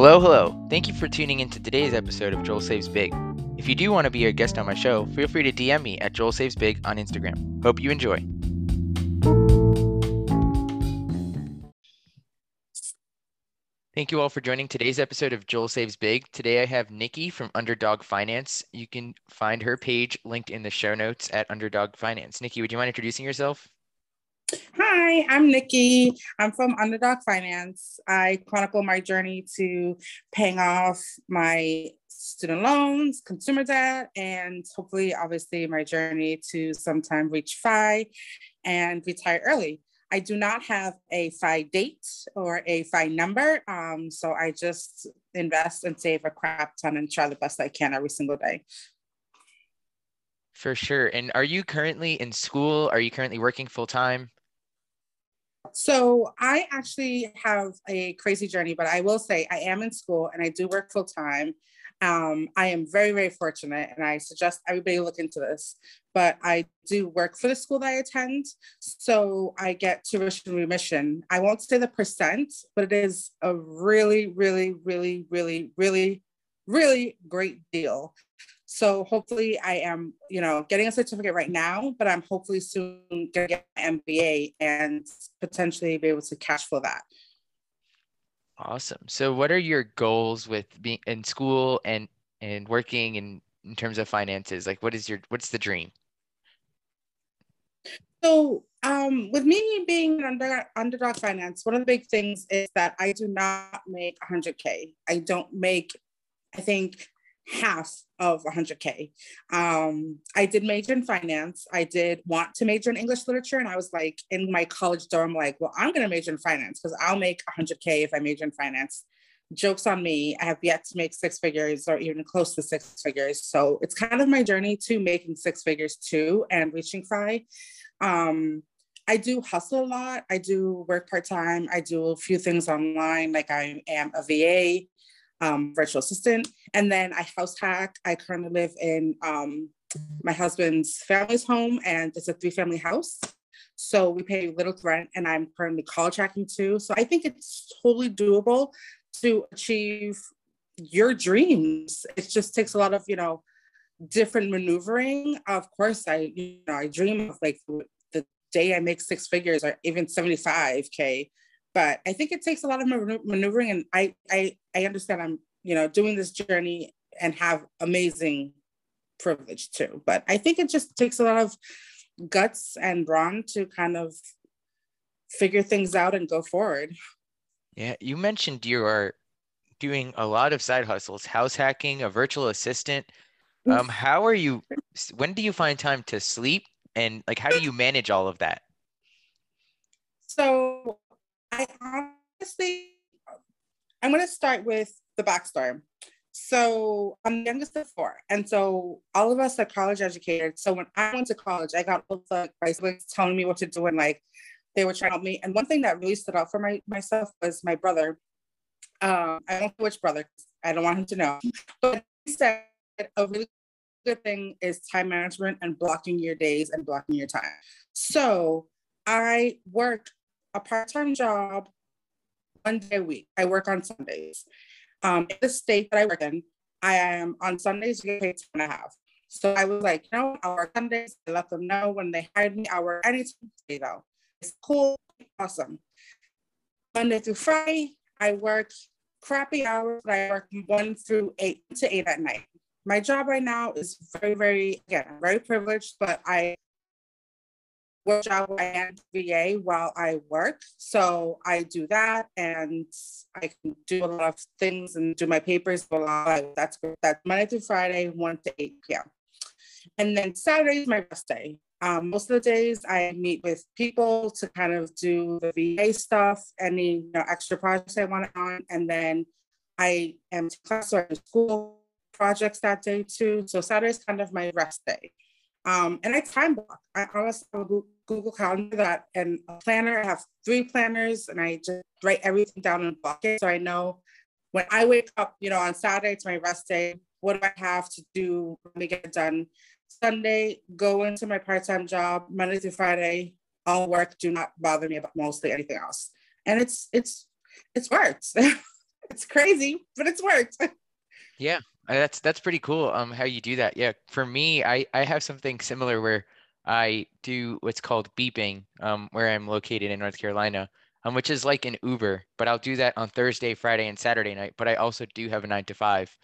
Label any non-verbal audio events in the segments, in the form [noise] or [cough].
Hello, hello. Thank you for tuning into today's episode of Joel Saves Big. If you do want to be a guest on my show, feel free to DM me at Joel Saves Big on Instagram. Hope you enjoy. Thank you all for joining today's episode of Joel Saves Big. Today I have Nikki from Underdog Finance. You can find her page linked in the show notes at Underdog Finance. Nikki, would you mind introducing yourself? Hi, I'm Nikki. I'm from Underdog Finance. I chronicle my journey to paying off my student loans, consumer debt, and hopefully, obviously, my journey to sometime reach FI and retire early. I do not have a FI date or a FI number. Um, so I just invest and save a crap ton and try the best I can every single day. For sure. And are you currently in school? Are you currently working full time? So I actually have a crazy journey, but I will say I am in school and I do work full time. Um, I am very, very fortunate, and I suggest everybody look into this. But I do work for the school that I attend, so I get tuition remission. I won't say the percent, but it is a really, really, really, really, really, really great deal. So hopefully I am, you know, getting a certificate right now, but I'm hopefully soon gonna get my MBA and potentially be able to cash flow that. Awesome. So what are your goals with being in school and and working in in terms of finances? Like what is your what's the dream? So um, with me being under underdog finance, one of the big things is that I do not make 100k. I don't make, I think, half of 100k. Um, I did major in finance. I did want to major in English literature, and I was like in my college dorm, like, well, I'm going to major in finance because I'll make 100k if I major in finance. Jokes on me, I have yet to make six figures or even close to six figures. So it's kind of my journey to making six figures too and reaching FI. Um, I do hustle a lot. I do work part time. I do a few things online, like I am a VA um, virtual assistant. And then I house hack. I currently live in um, my husband's family's home, and it's a three family house. So we pay little rent, and I'm currently college hacking too. So I think it's totally doable to achieve your dreams. It just takes a lot of, you know, different maneuvering. Of course, I, you know, I dream of like the day I make six figures or even 75K but I think it takes a lot of maneuvering, and I I I understand I'm you know doing this journey and have amazing privilege too. But I think it just takes a lot of guts and brawn to kind of figure things out and go forward. Yeah, you mentioned you are doing a lot of side hustles, house hacking, a virtual assistant. Um, how are you? When do you find time to sleep, and like how do you manage all of that? So I honestly, I'm going to start with the backstory. So I'm the youngest of four. And so all of us are college educated. So when I went to college, I got all the siblings telling me what to do and like they were trying to help me. And one thing that really stood out for my myself was my brother. Um, I don't know which brother, I don't want him to know. But he said a really good thing is time management and blocking your days and blocking your time. So I work a part-time job one day a week. I work on Sundays. Um, in the state that I work in, I am on Sundays, you get paid time and a half. So I was like, you know, I'll work Sundays. I let them know when they hired me, I work anytime day though. It's cool, awesome. Monday through Friday, I work crappy hours, I work one through eight to eight at night. My job right now is very, very, again, very privileged, but I work job am VA while I work. So I do that and I can do a lot of things and do my papers. That's that's Monday through Friday, 1 to 8 p.m. And then Saturday is my rest day. Um, most of the days I meet with people to kind of do the VA stuff, any you know, extra projects I want on, and then I am class or school projects that day too. So Saturday is kind of my rest day. Um, and I time block. I honestly Google Calendar that and a planner. I have three planners and I just write everything down in a bucket. So I know when I wake up, you know, on Saturday, it's my rest day. What do I have to do to get it done? Sunday, go into my part-time job. Monday through Friday, all work. Do not bother me about mostly anything else. And it's it's it's worked. [laughs] It's crazy, but it's worked. [laughs] Yeah, uh, that's that's pretty cool. Um, how you do that? Yeah, for me, I I have something similar where I do what's called beeping, um, where I'm located in North Carolina, um, which is like an Uber, but I'll do that on Thursday, Friday, and Saturday night. But I also do have a nine to five.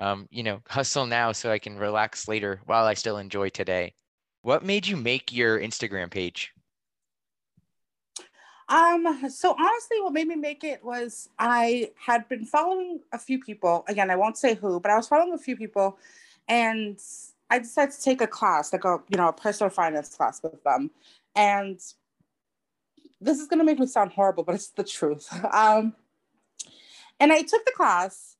Um, you know, [laughs] hustle now so I can relax later while I still enjoy today. What made you make your Instagram page? Um, so honestly, what made me make it was I had been following a few people. Again, I won't say who, but I was following a few people, and I decided to take a class, like a you know a personal finance class with them. And this is gonna make me sound horrible, but it's the truth. [laughs] Um, and I took the class,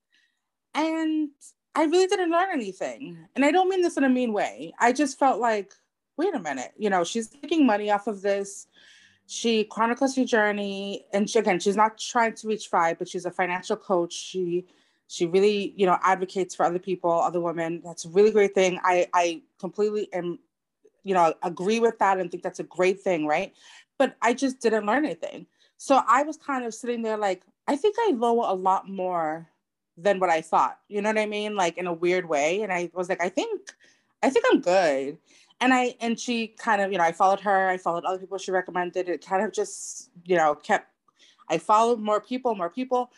and I really didn't learn anything. And I don't mean this in a mean way. I just felt like, wait a minute, you know, she's making money off of this she chronicles her journey, and she, again, she's not trying to reach FI, but she's a financial coach. She she really, you know, advocates for other people, other women. That's a really great thing. I I completely am, you know, agree with that and think that's a great thing, right? But I just didn't learn anything. So I was kind of sitting there like, I think I know a lot more than what I thought. You know what I mean? Like in a weird way. And I was like, I think, I think I'm good and I and she kind of, you know, I followed her, I followed other people she recommended. It kind of just, you know, kept I followed more people, more people.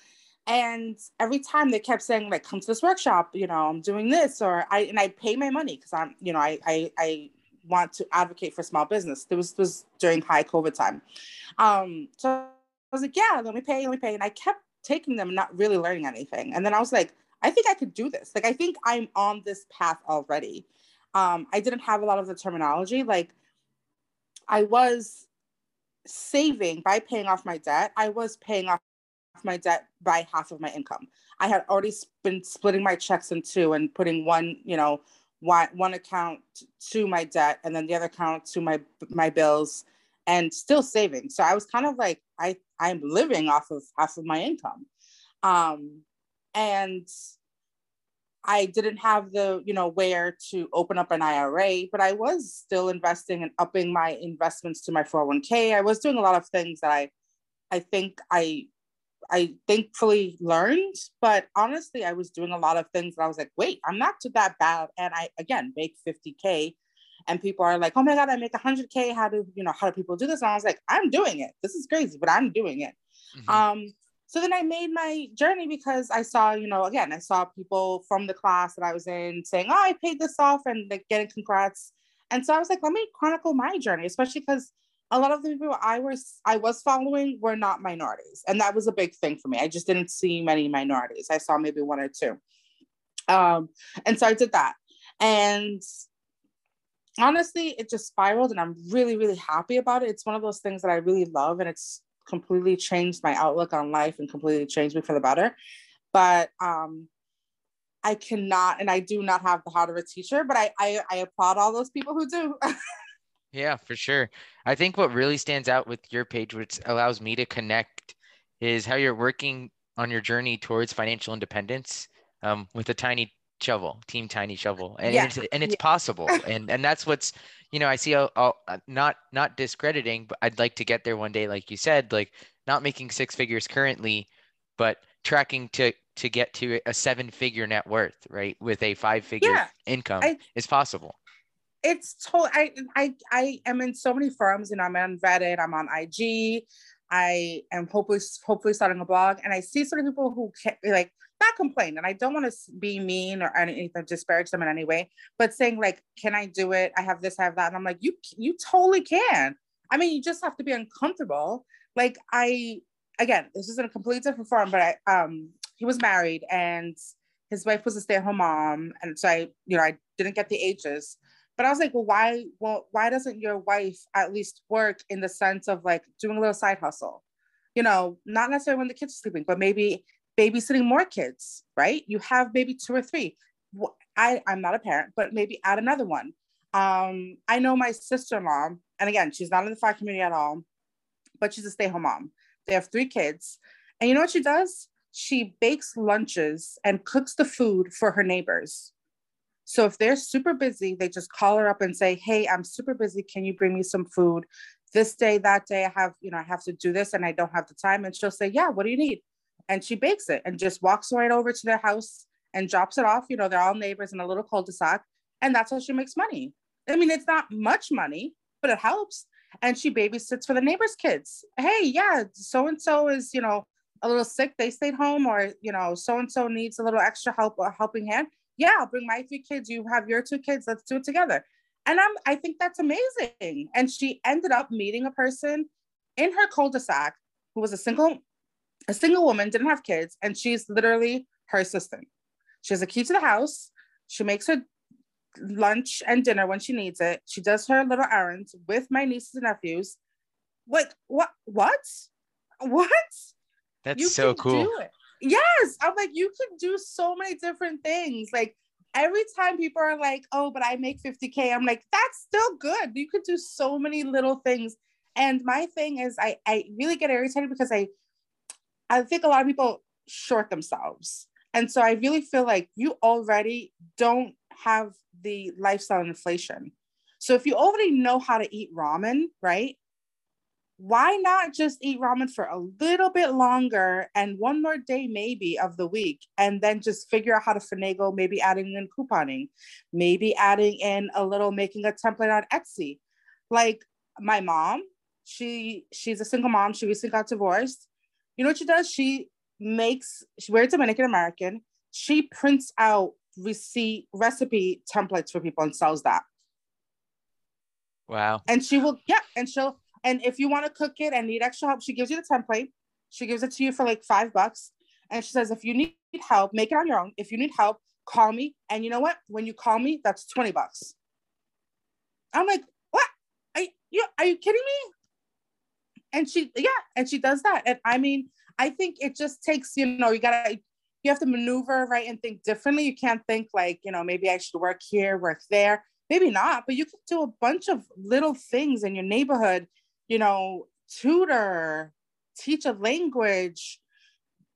And every time they kept saying, like, come to this workshop, you know, I'm doing this, or I and I pay my money because I'm, you know, I I I want to advocate for small business. There was was during high COVID time. Um, so I was like, yeah, let me pay, let me pay. And I kept taking them, not really learning anything. And then I was like, I think I could do this. Like, I think I'm on this path already um, I didn't have a lot of the terminology. Like I was saving by paying off my debt. I was paying off my debt by half of my income. I had already been splitting my checks in two and putting one, you know, one, one account to my debt and then the other account to my my bills and still saving. So I was kind of like I I'm living off of half of my income. Um and I didn't have the, you know, where to open up an IRA, but I was still investing and upping my investments to my 401k. I was doing a lot of things that I I think I I thankfully learned, but honestly, I was doing a lot of things that I was like, wait, I'm not too that bad. And I again make 50K. And people are like, oh my God, I make 100K. How do you know how do people do this? And I was like, I'm doing it. This is crazy, but I'm doing it. Mm-hmm. Um, so then I made my journey because I saw, you know, again, I saw people from the class that I was in saying, oh, I paid this off and like getting congrats. And so I was like, let me chronicle my journey, especially because a lot of the people I was I was following were not minorities. And that was a big thing for me. I just didn't see many minorities. I saw maybe one or two. Um, and so I did that. And honestly, it just spiraled and I'm really, really happy about it. It's one of those things that I really love and it's completely changed my outlook on life and completely changed me for the better. But um, I cannot, and I do not have the heart of a teacher, but I, I, I applaud all those people who do. [laughs] yeah, for sure. I think what really stands out with your page, which allows me to connect, is how you're working on your journey towards financial independence um, with a tiny shovel, team tiny shovel, and, yeah. it's, and it's yeah. possible, [laughs] and and that's what's you know I see a, a, not not discrediting, but I'd like to get there one day, like you said, like not making six figures currently, but tracking to to get to a seven figure net worth, right, with a five figure yeah. income I, is possible. It's totally. I I I am in so many firms, and I'm on Reddit, I'm on IG. I am hopefully hopefully starting a blog, and I see certain people who can't like not complain, and I don't want to be mean or anything disparage them in any way, but saying like, "Can I do it? I have this, I have that," and I'm like, "You you totally can." I mean, you just have to be uncomfortable. Like I again, this is in a completely different form, but I um he was married and his wife was a stay-at-home mom, and so I you know I didn't get the ages but I was like, well, why, well, why doesn't your wife at least work in the sense of like doing a little side hustle? You know, not necessarily when the kids are sleeping, but maybe babysitting more kids, right? You have maybe two or three. I, I'm not a parent, but maybe add another one. Um, I know my sister-in-law, and again, she's not in the fire community at all, but she's a stay-home mom. They have three kids. And you know what she does? She bakes lunches and cooks the food for her neighbors. So if they're super busy, they just call her up and say, "Hey, I'm super busy. Can you bring me some food? This day, that day, I have, you know, I have to do this and I don't have the time." And she'll say, "Yeah, what do you need?" and she bakes it and just walks right over to their house and drops it off. You know, they're all neighbors in a little cul-de-sac, and that's how she makes money. I mean, it's not much money, but it helps. And she babysits for the neighbors' kids. Hey, yeah, so and so is, you know, a little sick. They stayed home, or you know, so and so needs a little extra help, a helping hand. Yeah, I'll bring my three kids. You have your two kids. Let's do it together. And I'm, I think that's amazing. And she ended up meeting a person in her cul-de-sac who was a single, a single woman, didn't have kids, and she's literally her assistant. She has a key to the house. She makes her lunch and dinner when she needs it. She does her little errands with my nieces and nephews. Like what? What? What? [laughs] That's you so cool. Yes, I'm like you can do so many different things. Like every time people are like, "Oh, but I make 50k," I'm like, "That's still good. You could do so many little things." And my thing is, I I really get irritated because I I think a lot of people short themselves. And so I really feel like you already don't have the lifestyle inflation. So if you already know how to eat ramen, right? Why not just eat ramen for a little bit longer and one more day maybe of the week and then just figure out how to finagle, maybe adding in couponing, maybe adding in a little making a template on Etsy. Like my mom, she she's a single mom, she recently got divorced. You know what she does? She makes she, we're Dominican American. She prints out receipt recipe templates for people and sells that. Wow. And she will, yeah, and she'll, and if you want to cook it and need extra help, she gives you the template. She gives it to you for like five bucks. And she says, if you need help, make it on your own. If you need help, call me. And you know what? When you call me, that's 20 bucks. I'm like, what? Are you, are you kidding me? And she, yeah, and she does that. And I mean, I think it just takes, you know, you gotta you have to maneuver right and think differently. You can't think like, you know, maybe I should work here, work there. Maybe not, but you could do a bunch of little things in your neighborhood, you know, tutor, teach a language,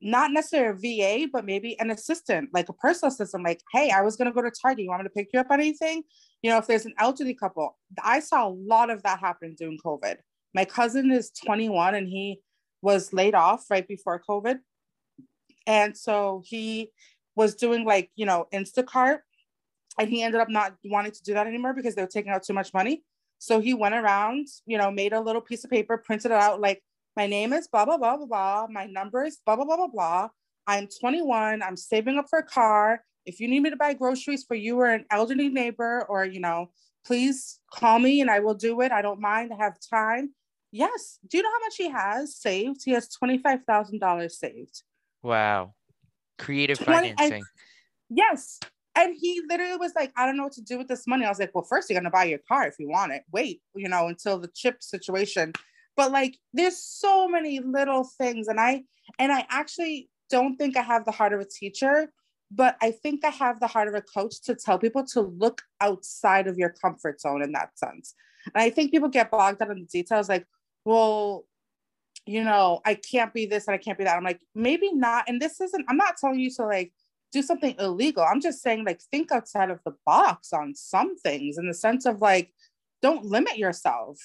not necessarily a VA, but maybe an assistant, like a personal assistant, like, hey, I was gonna go to Target. You want me to pick you up on anything? You know, if there's an elderly couple, I saw a lot of that happen during COVID. My cousin is 21 and he was laid off right before COVID. And so he was doing like, you know, Instacart and he ended up not wanting to do that anymore because they were taking out too much money. So he went around, you know, made a little piece of paper, printed it out like, my name is blah, blah, blah, blah, blah. My number is blah, blah, blah, blah, blah. I'm 21. I'm saving up for a car. If you need me to buy groceries for you or an elderly neighbor, or, you know, please call me and I will do it. I don't mind. I have time. Yes. Do you know how much he has saved? He has $25,000 saved. Wow. Creative 20, financing. And, yes. And he literally was like, I don't know what to do with this money. I was like, well, first you're gonna buy your car if you want it. Wait, you know, until the chip situation. But like there's so many little things. And I and I actually don't think I have the heart of a teacher, but I think I have the heart of a coach to tell people to look outside of your comfort zone in that sense. And I think people get bogged down in the details like, well, you know, I can't be this and I can't be that. I'm like, maybe not. And this isn't, I'm not telling you to like do something illegal. I'm just saying, like, think outside of the box on some things in the sense of like, don't limit yourself.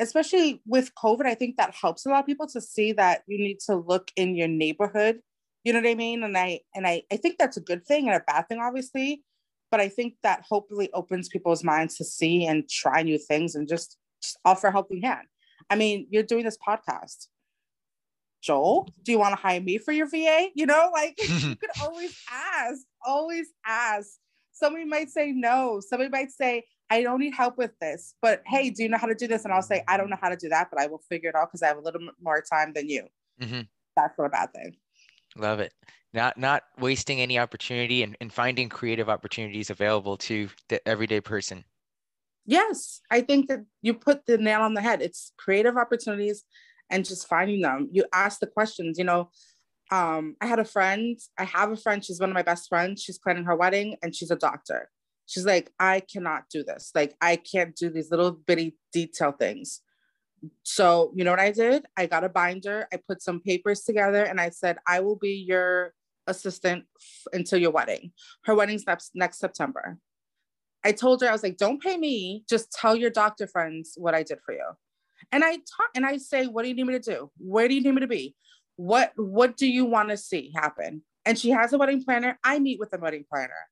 Especially with COVID, I think that helps a lot of people to see that you need to look in your neighborhood. You know what I mean? And I and I, I think that's a good thing and a bad thing, obviously. But I think that hopefully opens people's minds to see and try new things and just, just offer a helping hand. I mean, you're doing this podcast. Joel, do you want to hire me for your VA? You know, like [laughs] you [laughs] could always ask, always ask. Somebody might say no. Somebody might say, I don't need help with this, but hey, do you know how to do this? And I'll say, I don't know how to do that, but I will figure it out because I have a little more time than you. Mm-hmm. That's not a bad thing. Love it. Not not wasting any opportunity and, and finding creative opportunities available to the everyday person. Yes, I think that you put the nail on the head. It's creative opportunities and just finding them. You ask the questions, you know. Um, I had a friend, I have a friend, she's one of my best friends. She's planning her wedding and she's a doctor. She's like, I cannot do this. Like, I can't do these little bitty detail things. So, you know what I did? I got a binder, I put some papers together, and I said, I will be your assistant f- until your wedding. Her wedding's next, next September. I told her, I was like, don't pay me, just tell your doctor friends what I did for you. And I talk and I say, what do you need me to do? Where do you need me to be? what what do you want to see happen? And she has a wedding planner. I meet with the wedding planner,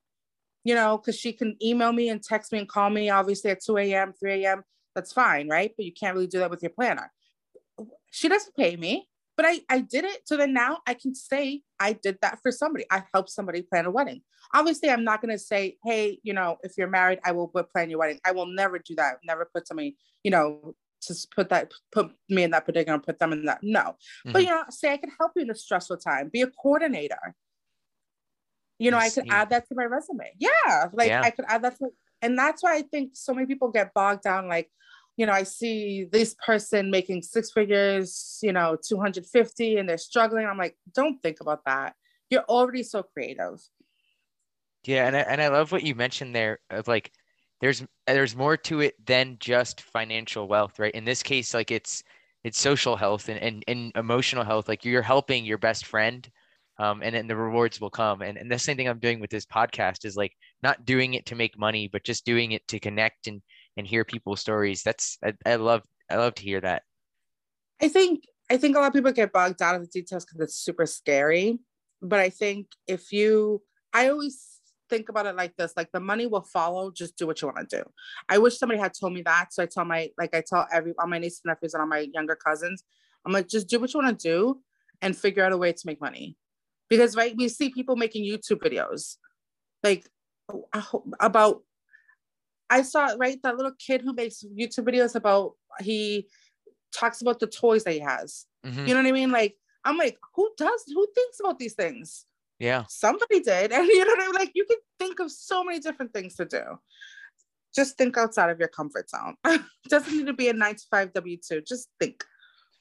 you know, because she can email me and text me and call me, obviously at 2 a.m., 3 a.m. That's fine, right? But you can't really do that with your planner. She doesn't pay me, but I, I did it. So then now I can say I did that for somebody. I helped somebody plan a wedding. Obviously, I'm not going to say, hey, you know, if you're married, I will plan your wedding. I will never do that. Never put somebody, you know, to put that put me in that predicament, put them in that. No, mm-hmm. but you know, say I can help you in a stressful time. Be a coordinator. You know, I, I could add that to my resume. Yeah, like yeah. I could add that to, and that's why I think so many people get bogged down. Like, you know, I see this person making six figures, you know, 250, and they're struggling. I'm like, don't think about that. You're already so creative. Yeah, and I, and I love what you mentioned there of like there's there's more to it than just financial wealth, right? In this case, like it's it's social health and, and, and emotional health. Like you're helping your best friend, um, and then the rewards will come. And, and the same thing I'm doing with this podcast is like not doing it to make money, but just doing it to connect and and hear people's stories. That's I, I love I love to hear that. I think I think a lot of people get bogged down in the details because it's super scary. But I think if you, I always think about it like this like the money will follow just do what you want to do. I wish somebody had told me that so i tell my like i tell every all my nieces and nephews and all my younger cousins i'm like just do what you want to do and figure out a way to make money. Because right we see people making youtube videos like about i saw right that little kid who makes youtube videos about he talks about the toys that he has. Mm-hmm. you know what i mean? Like i'm like who does who thinks about these things yeah. Somebody did. [laughs] And you know what I mean? Like you can think of so many different things to do. Just think outside of your comfort zone. [laughs] doesn't need to be a nine to five W two. Just think.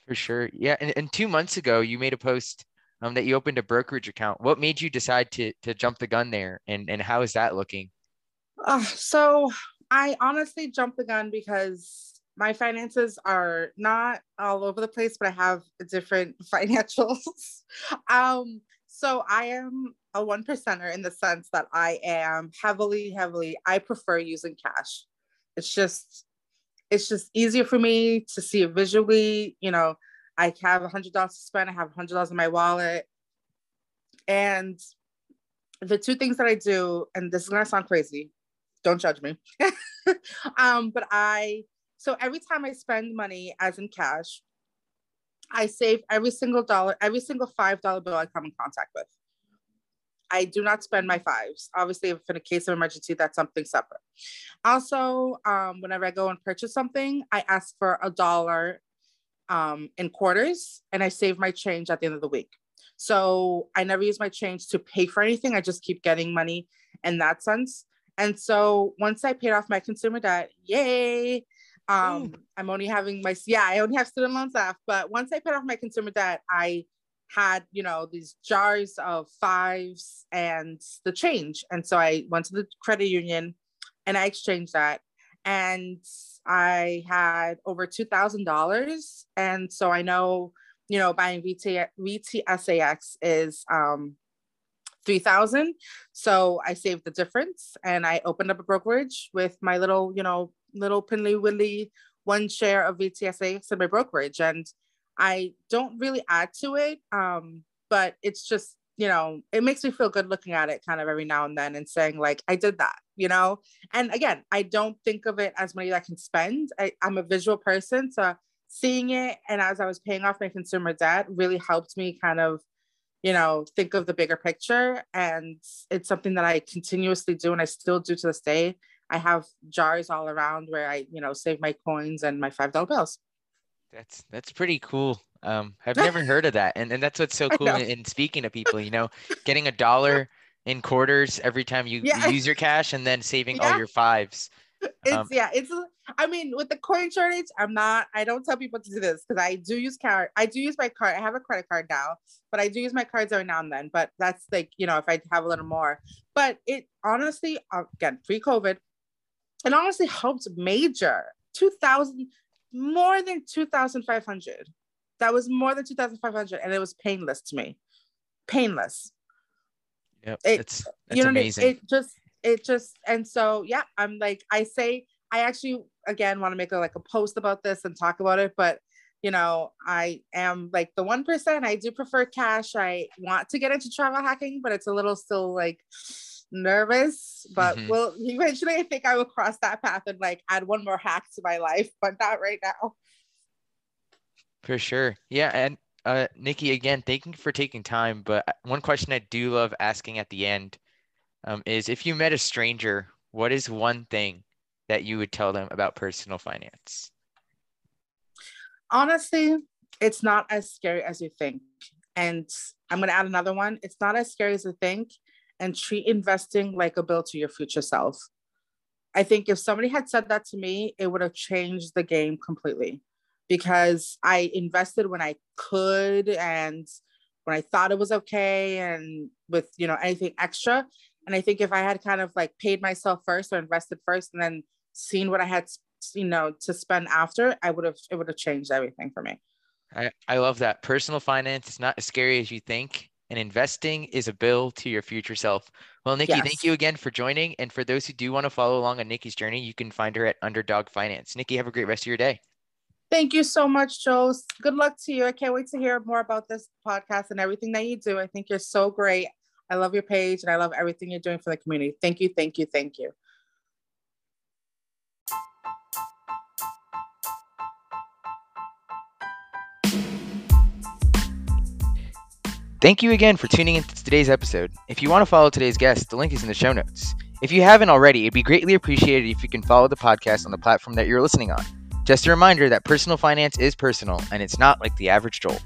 For sure. Yeah. And, and two months ago, you made a post um, that you opened a brokerage account. What made you decide to to jump the gun there? And and how is that looking? Uh, so I honestly jumped the gun because my finances are not all over the place, but I have different [laughs] financials. um, so I am a one percenter in the sense that I am heavily, heavily, I prefer using cash. It's just, it's just easier for me to see it visually. You know, I have a hundred dollars to spend, I have a hundred dollars in my wallet. And the two things that I do, and this is gonna sound crazy, don't judge me. [laughs] um, but I so every time I spend money as in cash, I save every single dollar, every single five dollar bill I come in contact with. I do not spend my fives. Obviously, if in a case of emergency, that's something separate. Also, um, whenever I go and purchase something, I ask for a dollar um, in quarters and I save my change at the end of the week. So I never use my change to pay for anything. I just keep getting money in that sense. And so once I paid off my consumer debt, yay, um, mm. I'm only having my yeah, I only have student loans left. But once I paid off my consumer debt, I had you know these jars of fives and the change, and so I went to the credit union and I exchanged that, and I had over two thousand dollars, and so I know you know buying VT VTSAX is um 3000 so i saved the difference and i opened up a brokerage with my little you know little Pinley Willy one share of VTSA in my brokerage. And I don't really add to it. Um, but it's just, you know, it makes me feel good looking at it kind of every now and then and saying, like, I did that, you know? And again, I don't think of it as money that I can spend. I, I'm a visual person. So seeing it and as I was paying off my consumer debt really helped me kind of, you know, think of the bigger picture. And it's something that I continuously do and I still do to this day. I have jars all around where I, you know, save my coins and my five dollar bills. That's that's pretty cool. Um, I've never [laughs] heard of that, and and that's what's so cool in, in, speaking to people. You know, getting a dollar in quarters every time you, yeah. you use your cash, and then saving yeah. all your fives. It's um, yeah, it's. I mean, with the coin shortage, I'm not. I don't tell people to do this because I do use card. I do use my card. I have a credit card now, but I do use my cards every now and then. But that's like you know, if I have a little more. But it honestly, again, pre-COVID, it honestly helped major 2000 more than 2500 that was more than 2500 and it was painless to me painless yeah it's, it's you know amazing it, it just it just and so yeah i'm like i say i actually again want to make a like a post about this and talk about it but you know, I am like the 1%. I do prefer cash. I want to get into travel hacking, but it's a little still like nervous. But mm-hmm. well, eventually I think I will cross that path and like add one more hack to my life, but not right now. For sure. Yeah. And uh, Nikki, again, thank you for taking time. But uh, one question I do love asking at the end um, is if you met a stranger, what is one thing that you would tell them about personal finance? Honestly, it's not as scary as you think. And I'm going to add another one. It's not as scary as you think. And treat investing like a bill to your future self. I think if somebody had said that to me, it would have changed the game completely because I invested when I could and when I thought it was okay and with, you know, anything extra. And I think if I had kind of like paid myself first or invested first and then seen what I had, you know, to spend after, I would have, it would have changed everything for me. I, I love that. Personal finance is not as scary as you think, and investing is a bill to your future self. Well, Nikki, yes. thank you again for joining. And for those who do want to follow along on Nikki's journey, you can find her at Underdog Finance. Nikki, have a great rest of your day. Thank you so much, Joe. Good luck to you. I can't wait to hear more about this podcast and everything that you do. I think you're so great. I love your page and I love everything you're doing for the community. Thank you, thank you, thank you. Thank you again for tuning into today's episode. If you want to follow today's guest, the link is in the show notes. If you haven't already, it'd be greatly appreciated if you can follow the podcast on the platform that you're listening on. Just a reminder that personal finance is personal and it's not like the average Joel.